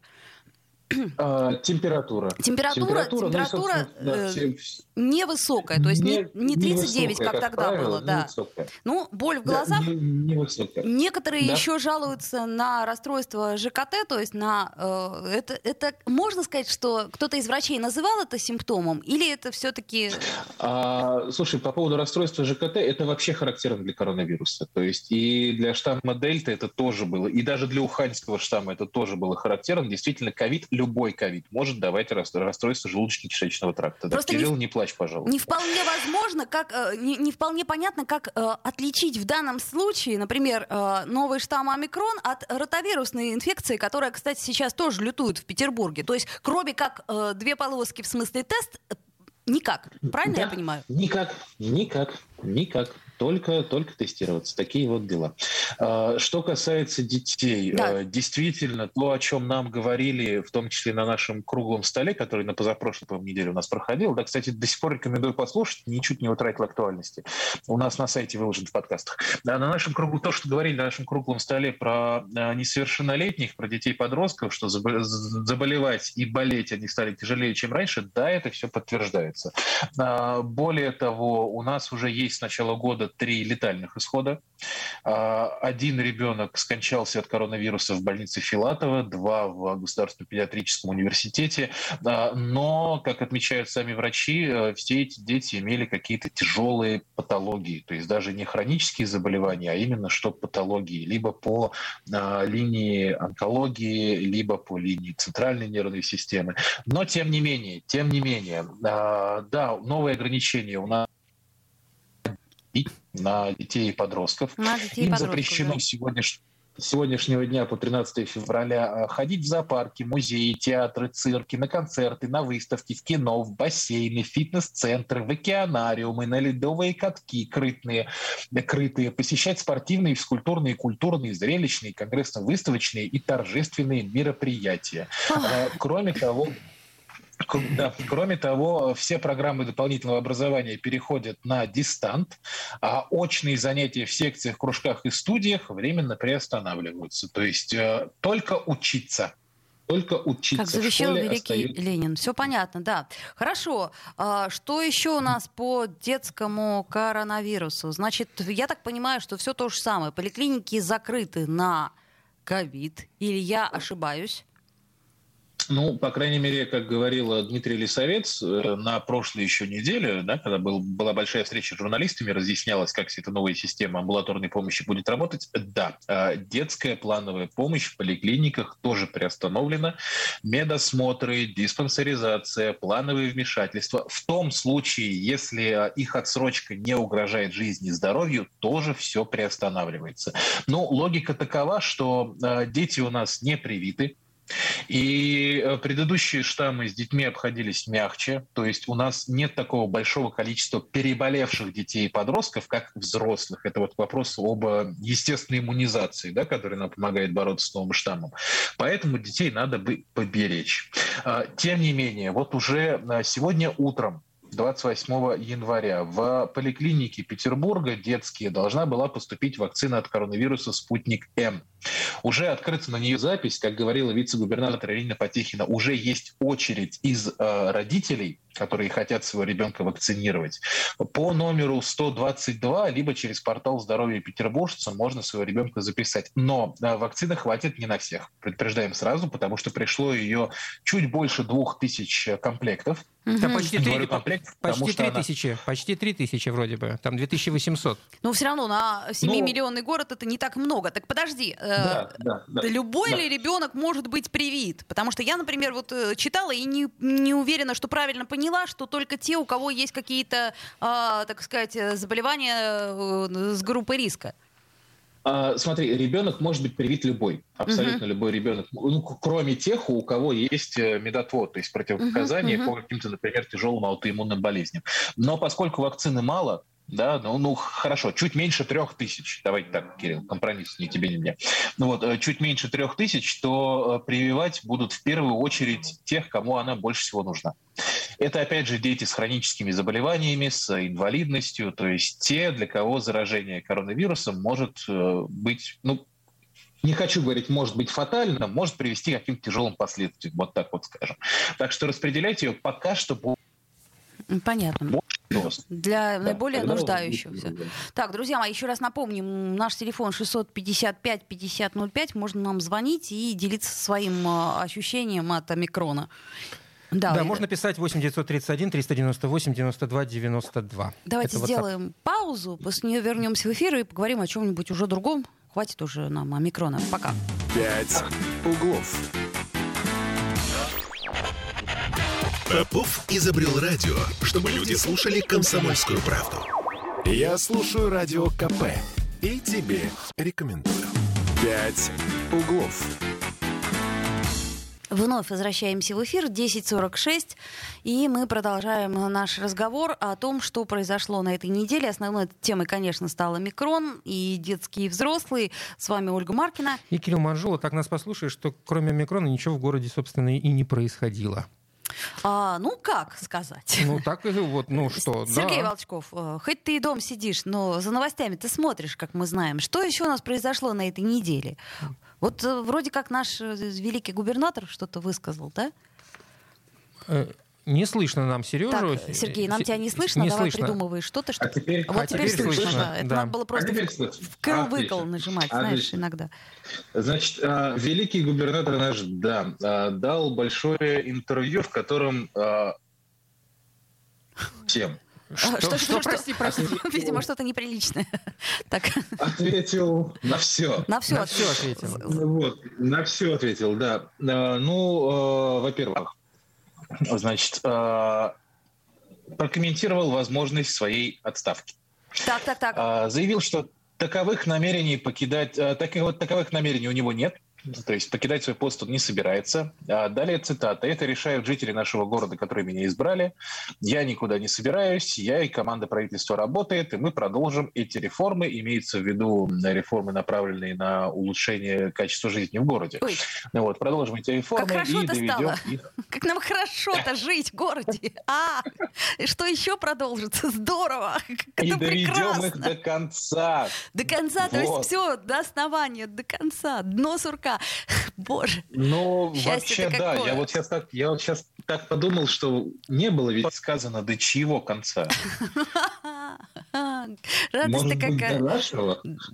А, температура. Температура, ну, температура, собственно, да, э, Невысокая, то есть не, не 39, невысокая, как тогда правило, было, да. невысокая. Ну, боль в Да, глазах не- невысокая. Некоторые Да. еще жалуются на расстройство ЖКТ, то есть на э, это, это можно сказать, что кто-то из врачей называл это симптомом, или это все-таки А, слушай, по поводу расстройства ЖКТ, это вообще характерно для коронавируса. То есть и для штамма Дельта это тоже было, и даже для уханьского штамма это тоже было характерно. Действительно, ковид, любой ковид, может давать рас- расстройство желудочно-кишечного тракта. Просто не Кирилл, в- не плачь, пожалуйста. не вполне возможно, как э, не, не вполне понятно, как э, отличить в данном случае, например, э, новый штамм омикрон от ротавирусной инфекции, которая, кстати, сейчас тоже лютует в Петербурге. То есть, кроме как э, две полоски в смысле тест, э, никак. Правильно Да. я понимаю? Никак, никак, никак. Только, только тестироваться. Такие вот дела. А, Что касается детей, Да. э, действительно, то, о чем нам говорили, в том числе на нашем круглом столе, который на позапрошлой, по-моему, неделе у нас проходил, да, кстати, до сих пор рекомендую послушать, ничуть не утратил актуальности. У нас на сайте выложен в подкастах. Да, на нашем кругу, то, что говорили на нашем круглом столе про э, несовершеннолетних, про детей-подростков, что заболевать и болеть они стали тяжелее, чем раньше, да, это все подтверждается. А, Более того, у нас уже есть с начала года три летальных исхода. А, Один ребенок скончался от коронавируса в больнице Филатова, два в Государственном педиатрическом университете. Но, как отмечают сами врачи, э, все эти дети имели какие-то тяжелые патологии, то есть даже не хронические заболевания, а именно что патологии, либо по а, линии онкологии, либо по линии центральной нервной системы. Но тем не менее, тем не менее, а, да, новые ограничения у нас на детей и подростков. На детей и Им подростков, запрещено да. сегодняш- с сегодняшнего дня по 13 февраля э, ходить в зоопарки, музеи, театры, цирки, на концерты, на выставки, в кино, в бассейны, в фитнес-центры, в океанариумы, на ледовые катки крытые, э, крытые, посещать спортивные, физкультурные, культурные, зрелищные, конгрессно-выставочные и торжественные мероприятия. Э, Кроме того, да, Кроме того, все программы дополнительного образования переходят на дистант, а очные занятия в секциях, кружках и студиях временно приостанавливаются. То есть э, только учиться. Только учиться. Как завещал великий остается- Ленин. Все понятно, да. Хорошо. А, что еще у нас по детскому коронавирусу? Значит, я так понимаю, что все то же самое. Поликлиники закрыты на ковид. Или я ошибаюсь? Ну, по крайней мере, как говорил Дмитрий Лисовец э, на прошлой еще неделе, да, когда был, была большая встреча с журналистами, разъяснялось, как вся эта новая система амбулаторной помощи будет работать. Да, э, детская плановая помощь в поликлиниках тоже приостановлена. Медосмотры, диспансеризация, плановые вмешательства. В том случае, если э, их отсрочка не угрожает жизни и здоровью, тоже все приостанавливается. Но логика такова, что э, дети у нас не привиты, и э, предыдущие штаммы с детьми обходились мягче, то есть у нас нет такого большого количества переболевших детей и подростков, как взрослых. Это вот вопрос об э, естественной иммунизации, да, которая нам помогает бороться с новым штаммом. Поэтому детей надо бы поберечь. А, Тем не менее, вот уже э, сегодня утром 28 января в поликлинике Петербурга детские должна была поступить вакцина от коронавируса «Спутник М». Уже открыта на нее запись, как говорила вице-губернатор Ирина Потехина, уже есть очередь из э, родителей, которые хотят своего ребенка вакцинировать. По номеру 122, либо через портал здоровья петербуржца можно своего ребенка записать. Но э, вакцины хватит не на всех. Предупреждаем сразу, потому что пришло ее чуть больше двух тысяч комплектов. Там Мгм. почти три, почти что три она- тысячи, почти три тысячи вроде бы, там 2800. Но все равно на Ну, 7-миллионный город это не так много. Так подожди, э, Да, да, да. Да любой Да. ли ребенок может быть привит? Потому что я, например, вот э, читала и не, не уверена, что правильно поняла, что только те, у кого есть какие-то, а, так сказать, э, заболевания э, с группой риска. А, смотри, ребенок может быть привит любой, абсолютно uh-huh. любой ребенок, ну, кроме тех, у кого есть э, медотвод, то есть противопоказания uh-huh, uh-huh. по каким-то, например, тяжелым аутоиммунным болезням. Но поскольку вакцины мало, да, ну, ну хорошо, чуть меньше трех тысяч, давайте так, Кирилл, компромисс, ни тебе, ни мне, ну вот, э, чуть меньше трех тысяч, то э, прививать будут в первую очередь тех, кому она больше всего нужна. Это, опять же, дети с хроническими заболеваниями, с инвалидностью, то есть те, для кого заражение коронавирусом может э, быть, ну, не хочу говорить, может быть фатально, может привести к каким-то тяжелым последствиям, вот так вот скажем. Так что распределять ее пока что Понятно. Для да, наиболее нуждающихся. Так, друзья мои, еще раз напомним, наш телефон 655-5005, можно нам звонить и делиться своим а, ощущением от омикрона. Да, да можно писать 8 931 398 92 92. Давайте Это сделаем WhatsApp. паузу, после нее вернемся в эфир и поговорим о чем-нибудь уже другом. Хватит уже нам омикрона. Пока. Пять углов. Попов изобрел радио, чтобы люди слушали комсомольскую правду. Я слушаю радио КП и тебе рекомендую. «Пять углов». Вновь возвращаемся в эфир 10.46, и мы продолжаем наш разговор о том, что произошло на этой неделе. Основной темой, конечно, стала микрон и детские и взрослые. С вами Ольга Маркина. И Кирилл Манжула. Так нас послушаешь, что кроме микрона ничего в городе, собственно, и не происходило. А, ну, как сказать? Ну, так и вот, ну что, Сергей да. Волчков, э, хоть ты и дом сидишь, но за новостями ты смотришь, как мы знаем. Что еще у нас произошло на этой неделе? Вот э, вроде как наш э, великий губернатор что-то высказал, да? Не слышно нам Сережу. Так, Сергей, нам тебя не слышно, не давай слышно. придумывай что-то. Что... А теперь, вот а теперь, теперь слышно. слышно. Это да. надо было просто а вкл-выкл нажимать, Отлично. знаешь, иногда. Значит, а, великий губернатор наш, да, а, дал большое интервью, в котором всем что, что, что, прости, прости. Видимо, что-то неприличное. Так. Ответил на все. На все, на все ответил. Вот, на все ответил, да. Ну, во-первых, значит, э, прокомментировал возможность своей отставки. Так, так, так. Э, заявил, что таковых намерений покидать, э, так, вот, таковых намерений у него нет. То есть покидать свой пост он не собирается. А далее цитата. «Это решают жители нашего города, которые меня избрали. Я никуда не собираюсь. Я и команда правительства работает, и мы продолжим эти реформы. Имеется в виду реформы, направленные на улучшение качества жизни в городе. Ой. Ну вот, продолжим эти реформы как и доведем стало. их... Как нам хорошо-то жить в городе. А, что еще продолжится? Здорово. И доведем их до конца. До конца, то есть все, до основания, до конца, дно сурка. Боже. Ну, вообще, да. Я вот сейчас так, я вот сейчас так подумал, что не было ведь сказано до чьего конца. Радость какая.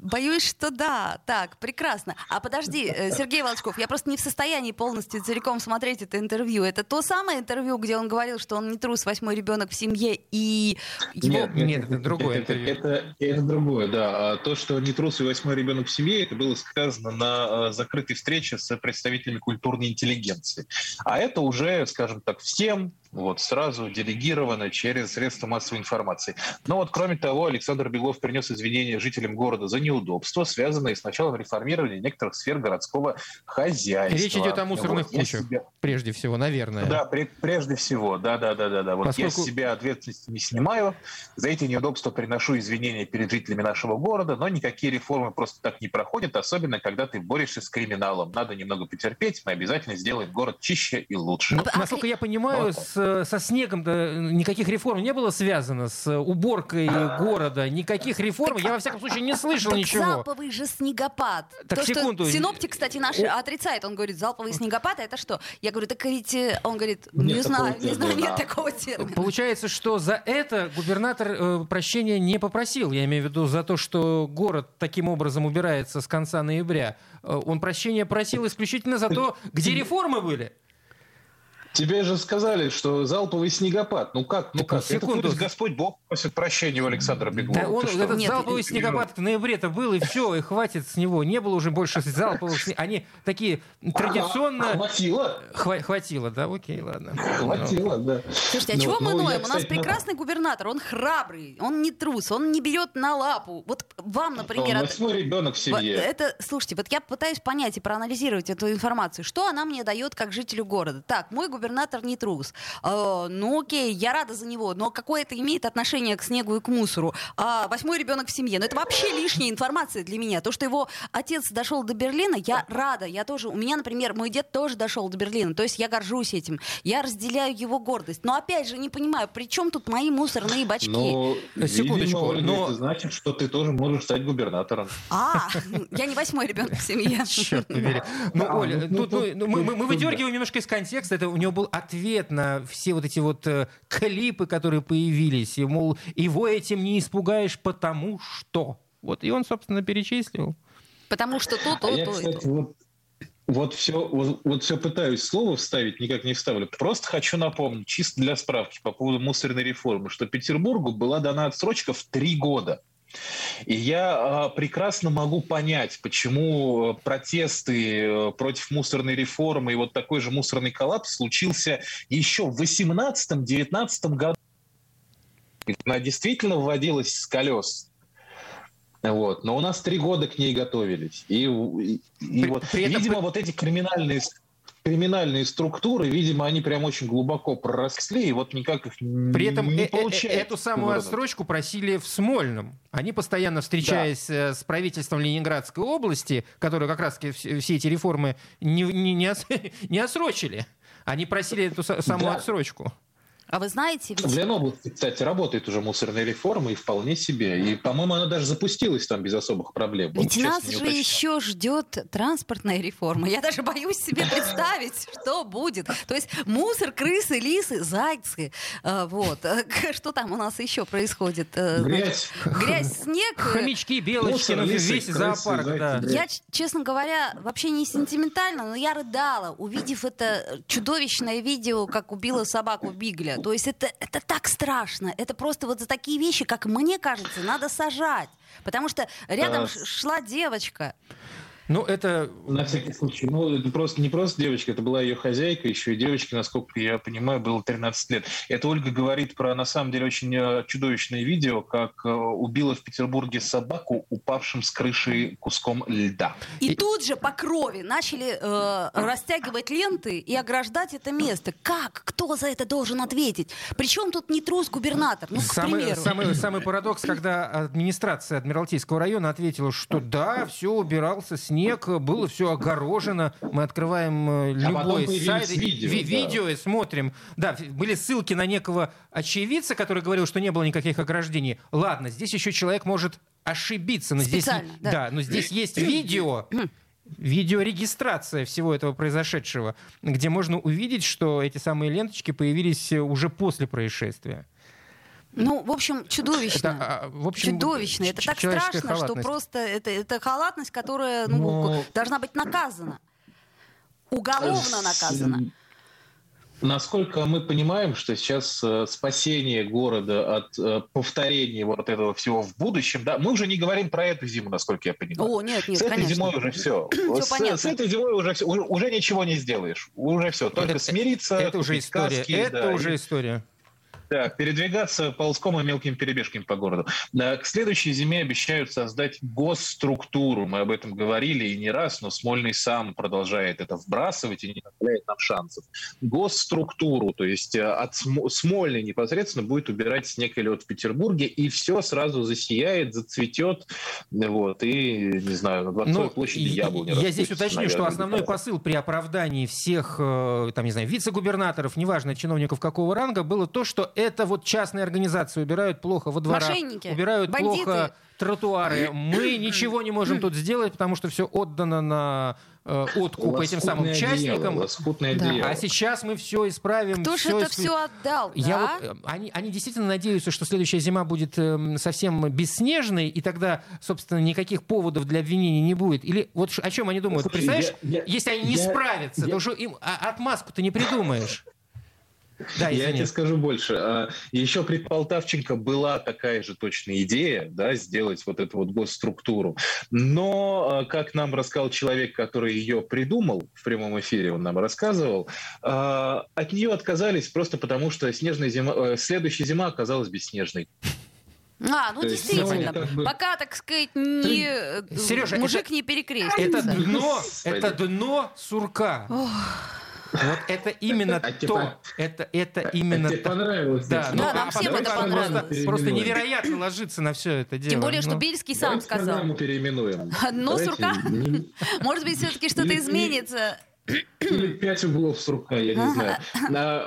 Боюсь, что да. Так, прекрасно. А подожди, э, Сергей Волчков, я просто не в состоянии полностью целиком смотреть это интервью. Это то самое интервью, где он говорил, что он не трус, восьмой ребенок в семье, и его... Нет, нет, это другое это, интервью. Это, это, это другое, да. А то, что не трус и восьмой ребенок в семье, это было сказано на э, закрытой встрече с представителями культурной интеллигенции. А это уже, скажем так, всем вот, сразу делегировано через средства массовой информации. Но вот, кроме того, Александр Беглов принес извинения жителям города за неудобства, связанные с началом реформирования некоторых сфер городского хозяйства. Речь идет о мусорных вот, кучах, себя... прежде всего, наверное. Да, прежде всего, да, да, да, да. Вот Поскольку... я с себя ответственность не снимаю, за эти неудобства приношу извинения перед жителями нашего города, но никакие реформы просто так не проходят, особенно когда ты борешься с криминалом. Надо немного потерпеть, мы обязательно сделаем город чище и лучше. Ну, насколько я понимаю, вот. с со снегом никаких реформ не было связано, с уборкой города, никаких реформ. Я, во всяком случае, не слышал так ничего. залповый же снегопад. Так, То, секунду. Что синоптик, кстати, наш О. отрицает. Он говорит, залповый снегопад, это что? Я говорю, так ведь... Э, он говорит, не нет знаю, не знаю, нет такого термина. Получается, что за это губернатор э, прощения не попросил. Я имею в виду за то, что город таким образом убирается с конца ноября. Э, он прощения просил исключительно за то, где реформы были. Тебе же сказали, что залповый снегопад. Ну как? Ну Так, как? секунду. Это Господь Бог просит прощения у Александра Беглова. Да он, Ты что? этот Нет, залповый нет, снегопад в ноябре-то был, и все, и хватит с него. Не было уже больше залповых снег. Они такие традиционно... Хватило. Хва- Хватило, да? Окей, ладно. Хватило, да. Слушайте, а Ну чего мы ну, я, ноем? У нас прекрасный губернатор, он храбрый, он не трус, он не берет на лапу. Вот вам, например... Он от- восьмой ребенок в семье. Это, слушайте, вот я пытаюсь понять и проанализировать эту информацию. Что она мне дает как жителю города? Так, мой губернатор не трус. Э, ну окей, я рада за него, но какое это имеет отношение к снегу и к мусору? А, восьмой ребенок в семье. Но это вообще лишняя информация для меня. То, что его отец дошел до Берлина, я рада. Я тоже, у меня, например, мой дед тоже дошел до Берлина. То есть я горжусь этим. Я разделяю его гордость. Но опять же, не понимаю, при чем тут мои мусорные бачки? Ну, Секундочку, видимо, Ольга, но- это значит, что ты тоже можешь стать губернатором. А, я не восьмой ребенок в семье. Черт побери. Ну, А, Оля, мы, выдергиваем немножко из контекста. Это у него был ответ на все вот эти вот э, клипы, которые появились. И, мол, его этим не испугаешь, потому что. Вот, и он, собственно, перечислил. Потому что то, А то, я, то, и кстати, то. вот, вот все, вот, вот все пытаюсь слово вставить, никак не вставлю. Просто хочу напомнить, чисто для справки по поводу мусорной реформы, что Петербургу была дана отсрочка в три года. И я а, прекрасно могу понять, почему э, протесты э, против мусорной реформы и вот такой же мусорный коллапс случился еще в 18-19 году. Она действительно вводилась с колес. Вот. Но у нас три года к ней готовились. И, и- и При- вот, при этом- видимо, вот эти криминальные, криминальные структуры, видимо, они прям очень глубоко проросли, и вот никак их При этом не э- э- получается. эту самую отсрочку просили в Смольном. Они постоянно встречаясь э, с правительством Ленинградской области, которые как раз все эти реформы не, не, не, ос- не отсрочили. Они просили эту са- самую Да. отсрочку. А вы знаете, ведь В Ленобласти, кстати, работает уже мусорная реформа, и вполне себе. И, по-моему, она даже запустилась там без особых проблем. Ведь честно, нас же еще ждет транспортная реформа. Я даже боюсь себе представить, что будет. То есть мусор, крысы, лисы, зайцы. э, Вот. Что там у нас еще происходит? Э, Грязь. Грязь, снег. Хомячки, белочки, Мусор, ну, лисы, весь крысы, зоопарк, зайцы, да. да. Я, честно говоря, вообще не сентиментально, но я рыдала, увидев это чудовищное видео, как убила собаку Бигля. То есть это, это так страшно. Это просто вот за такие вещи, как мне кажется, надо сажать. Потому что рядом А, шла девочка. Ну, это... На всякий случай. Ну, это просто не просто девочка, это была ее хозяйка, еще и девочке, насколько я понимаю, было 13 лет. Это Ольга говорит про, на самом деле, очень э, чудовищное видео, как э, убила в Петербурге собаку, упавшим с крыши куском льда. И, И- тут же по крови начали э, растягивать ленты и ограждать это место. Как? Кто за это должен ответить? Причем тут не трус губернатор? Ну, к Самый, примеру. самый, самый парадокс, когда администрация Адмиралтейского района ответила, что да, все убирался снег, было все огорожено, мы открываем э, А любой появились сайт, видео, ви- да. видео и смотрим. Да, были ссылки на некого очевидца, который говорил, что не было никаких ограждений. Ладно, здесь еще человек может ошибиться, но здесь, Специально, да. но здесь есть видео. Видеорегистрация всего этого произошедшего, где можно увидеть, что эти самые ленточки появились э, уже после происшествия. Ну, в общем, чудовищно. Это, а, в общем, Чудовищно. Это так страшно, что просто это, это халатность, которая ну, Но- должна быть наказана. Уголовно наказана. Насколько мы понимаем, что сейчас э, спасение города от э, повторения вот этого всего в будущем, да, мы уже не говорим про эту зиму, насколько я понимаю. О, нет, нет, с этой конечно. зимой уже все. Всё с, понятно. с этой зимой уже, всё, уже, ничего не сделаешь. Уже все. Только Это- смириться. Это уже история. каски, это да, уже и- история. Да, передвигаться ползком и мелкими перебежками по городу. К следующей зиме обещают создать госструктуру. Мы об этом говорили и не раз, но Смольный сам продолжает это вбрасывать и не оставляет нам шансов. Госструктуру, то есть э, от См- Смольной непосредственно будет убирать снег и лед в Петербурге, и все сразу засияет, зацветет. Вот, и, не знаю, на Дворцовой Ну, площади яблони я здесь уточню, что наверное, основной где-то. посыл при оправдании всех, э, там, не знаю, вице-губернаторов, неважно, чиновников какого ранга, было то, что это вот частные организации убирают плохо во дворах, Мошенники, убирают бандиты. плохо тротуары. Мы ничего не можем тут сделать, потому что все отдано на э, откуп этим самым лоскутное Да. А сейчас мы все исправим. Кто же это исп- все отдал? Я да? вот, э, они, они действительно надеются, что следующая зима будет эм, совсем бесснежной, и тогда, собственно, никаких поводов для обвинений не будет. Или вот о чем они думают? Слушай, Представляешь, я- я- если они не я- справятся, я- то уже им а- отмазку-то не придумаешь. Да, Я тебе скажу больше. А, Еще при Полтавченко была такая же точная идея, да, сделать вот эту вот госструктуру. Но, а, как нам рассказал человек, который ее придумал в прямом эфире, он нам рассказывал, а, от нее отказались просто потому, что снежная зима, э, следующая зима оказалась бесснежной. А, ну То есть, действительно. ну, как бы- Пока, так сказать, не, э, Сережа, мужик это- не перекрестится. Это дно, это дно сурка. Вот это именно А тебе то, это, это именно тебе то. понравилось? Да, ну, Да, а нам всем это просто- понравилось. Просто невероятно ложится на все это дело. Тем более, что Ну, Бельский сам сказал. программу переименуем. Одно Давайте сурка? Может быть, все-таки что-то изменится. Или пять углов с рука, я не знаю.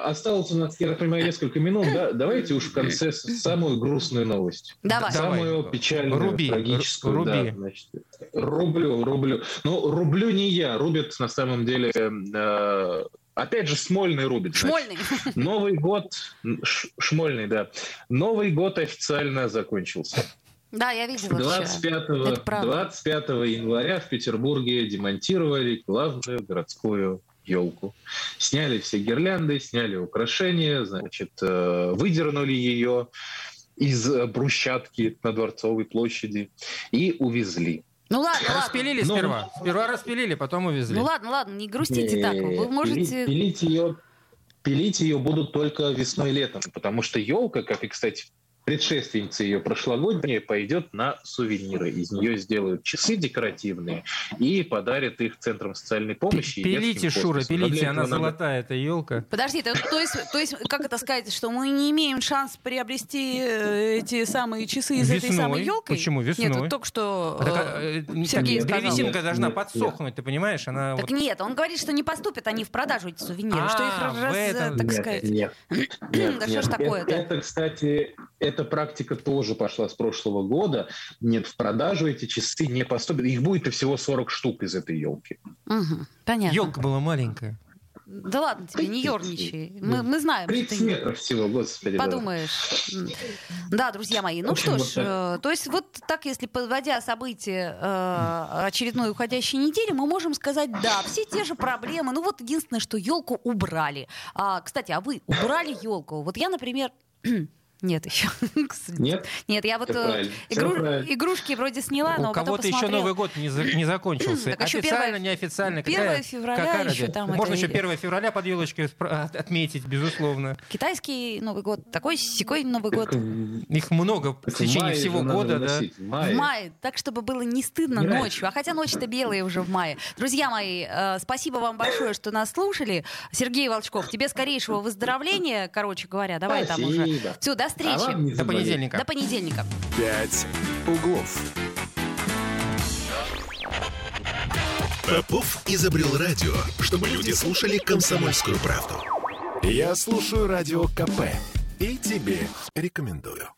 Осталось у нас, я так понимаю, несколько минут. Да? Давайте уж в конце самую грустную новость. Давай. Давай. Самую печальную, Руби, трагическую. ру- руби. да, значит. рублю, рублю. Ну, рублю не я. Рубит на самом деле... э, опять же, Смольный рубит. значит. Шмольный. Новый год... Ш- Шмольный, да. Новый год официально закончился. Да, я видела вчера. 25, Это правда. 25 января в Петербурге демонтировали главную городскую елку. Сняли все гирлянды, сняли украшения, значит, э, выдернули ее из э, брусчатки на Дворцовой площади и увезли. Ну ладно, ладно. Распилили Ну, сперва. Сперва распилили, потом увезли. Ну ладно, ладно, не грустите так. Вы Пилить, можете... пилить ее, пилить ее будут только весной и летом, потому что елка, как и, кстати, предшественница ее прошлогодняя, пойдет на сувениры. Из нее сделают часы декоративные и подарят их центрам социальной помощи. Пилите, Шура, пилите, она надо- золотая, эта елка. Подожди, то, то есть, то есть, как это сказать, что мы не имеем шанс приобрести э, эти самые часы из этой Весной. самой елкой? Почему Нет, весной? вот только что А так, э, э, Сергей сказал. древесинка Нет, должна нет, подсохнуть, ты понимаешь? Она Так вот- нет, он говорит, что не поступят они в продажу, эти сувениры, что их А, раз, э, этом- так Нет, сказать... Нет, нет, Да что нет. ж такое-то? Это, это, кстати, эта практика тоже пошла с прошлого года. Нет, в продажу эти часы не поступят. Их будет и всего 40 штук из этой елки. Мгм, понятно. Елка была маленькая. Да ладно тебе, не ерничай. Мы, мы знаем, что 30 ты не... метров всего, господи. Подумаешь. Да, друзья мои. Ну что ж, э, то есть вот так, если подводя события э, очередной уходящей недели, мы можем сказать, да, все те же проблемы. Ну вот единственное, что елку убрали. А, кстати, а вы убрали елку? Вот я, например, нет еще. Нет? Нет, я вот э, игру- игрушки вроде сняла, но У кого-то еще. Новый год не, за- не закончился. Так Официально, первое- неофициально. 1 какая- февраля какая еще там Можно это еще или- 1 февраля под елочкой отметить, безусловно. Китайский Новый год, такой секой Новый год. Их много в так в течение всего года, да. В мае. так чтобы было не стыдно Не раньше. ночью. А хотя ночь-то белая уже в мае. Друзья мои, э, спасибо вам большое, что нас слушали. Сергей Волчков, тебе скорейшего выздоровления, короче говоря. Давай там уже. Все, до А встречи. вам не До понедельника. До понедельника. «Пять углов». Попов изобрел радио, чтобы люди слушали комсомольскую правду. Я слушаю радио КП и тебе рекомендую.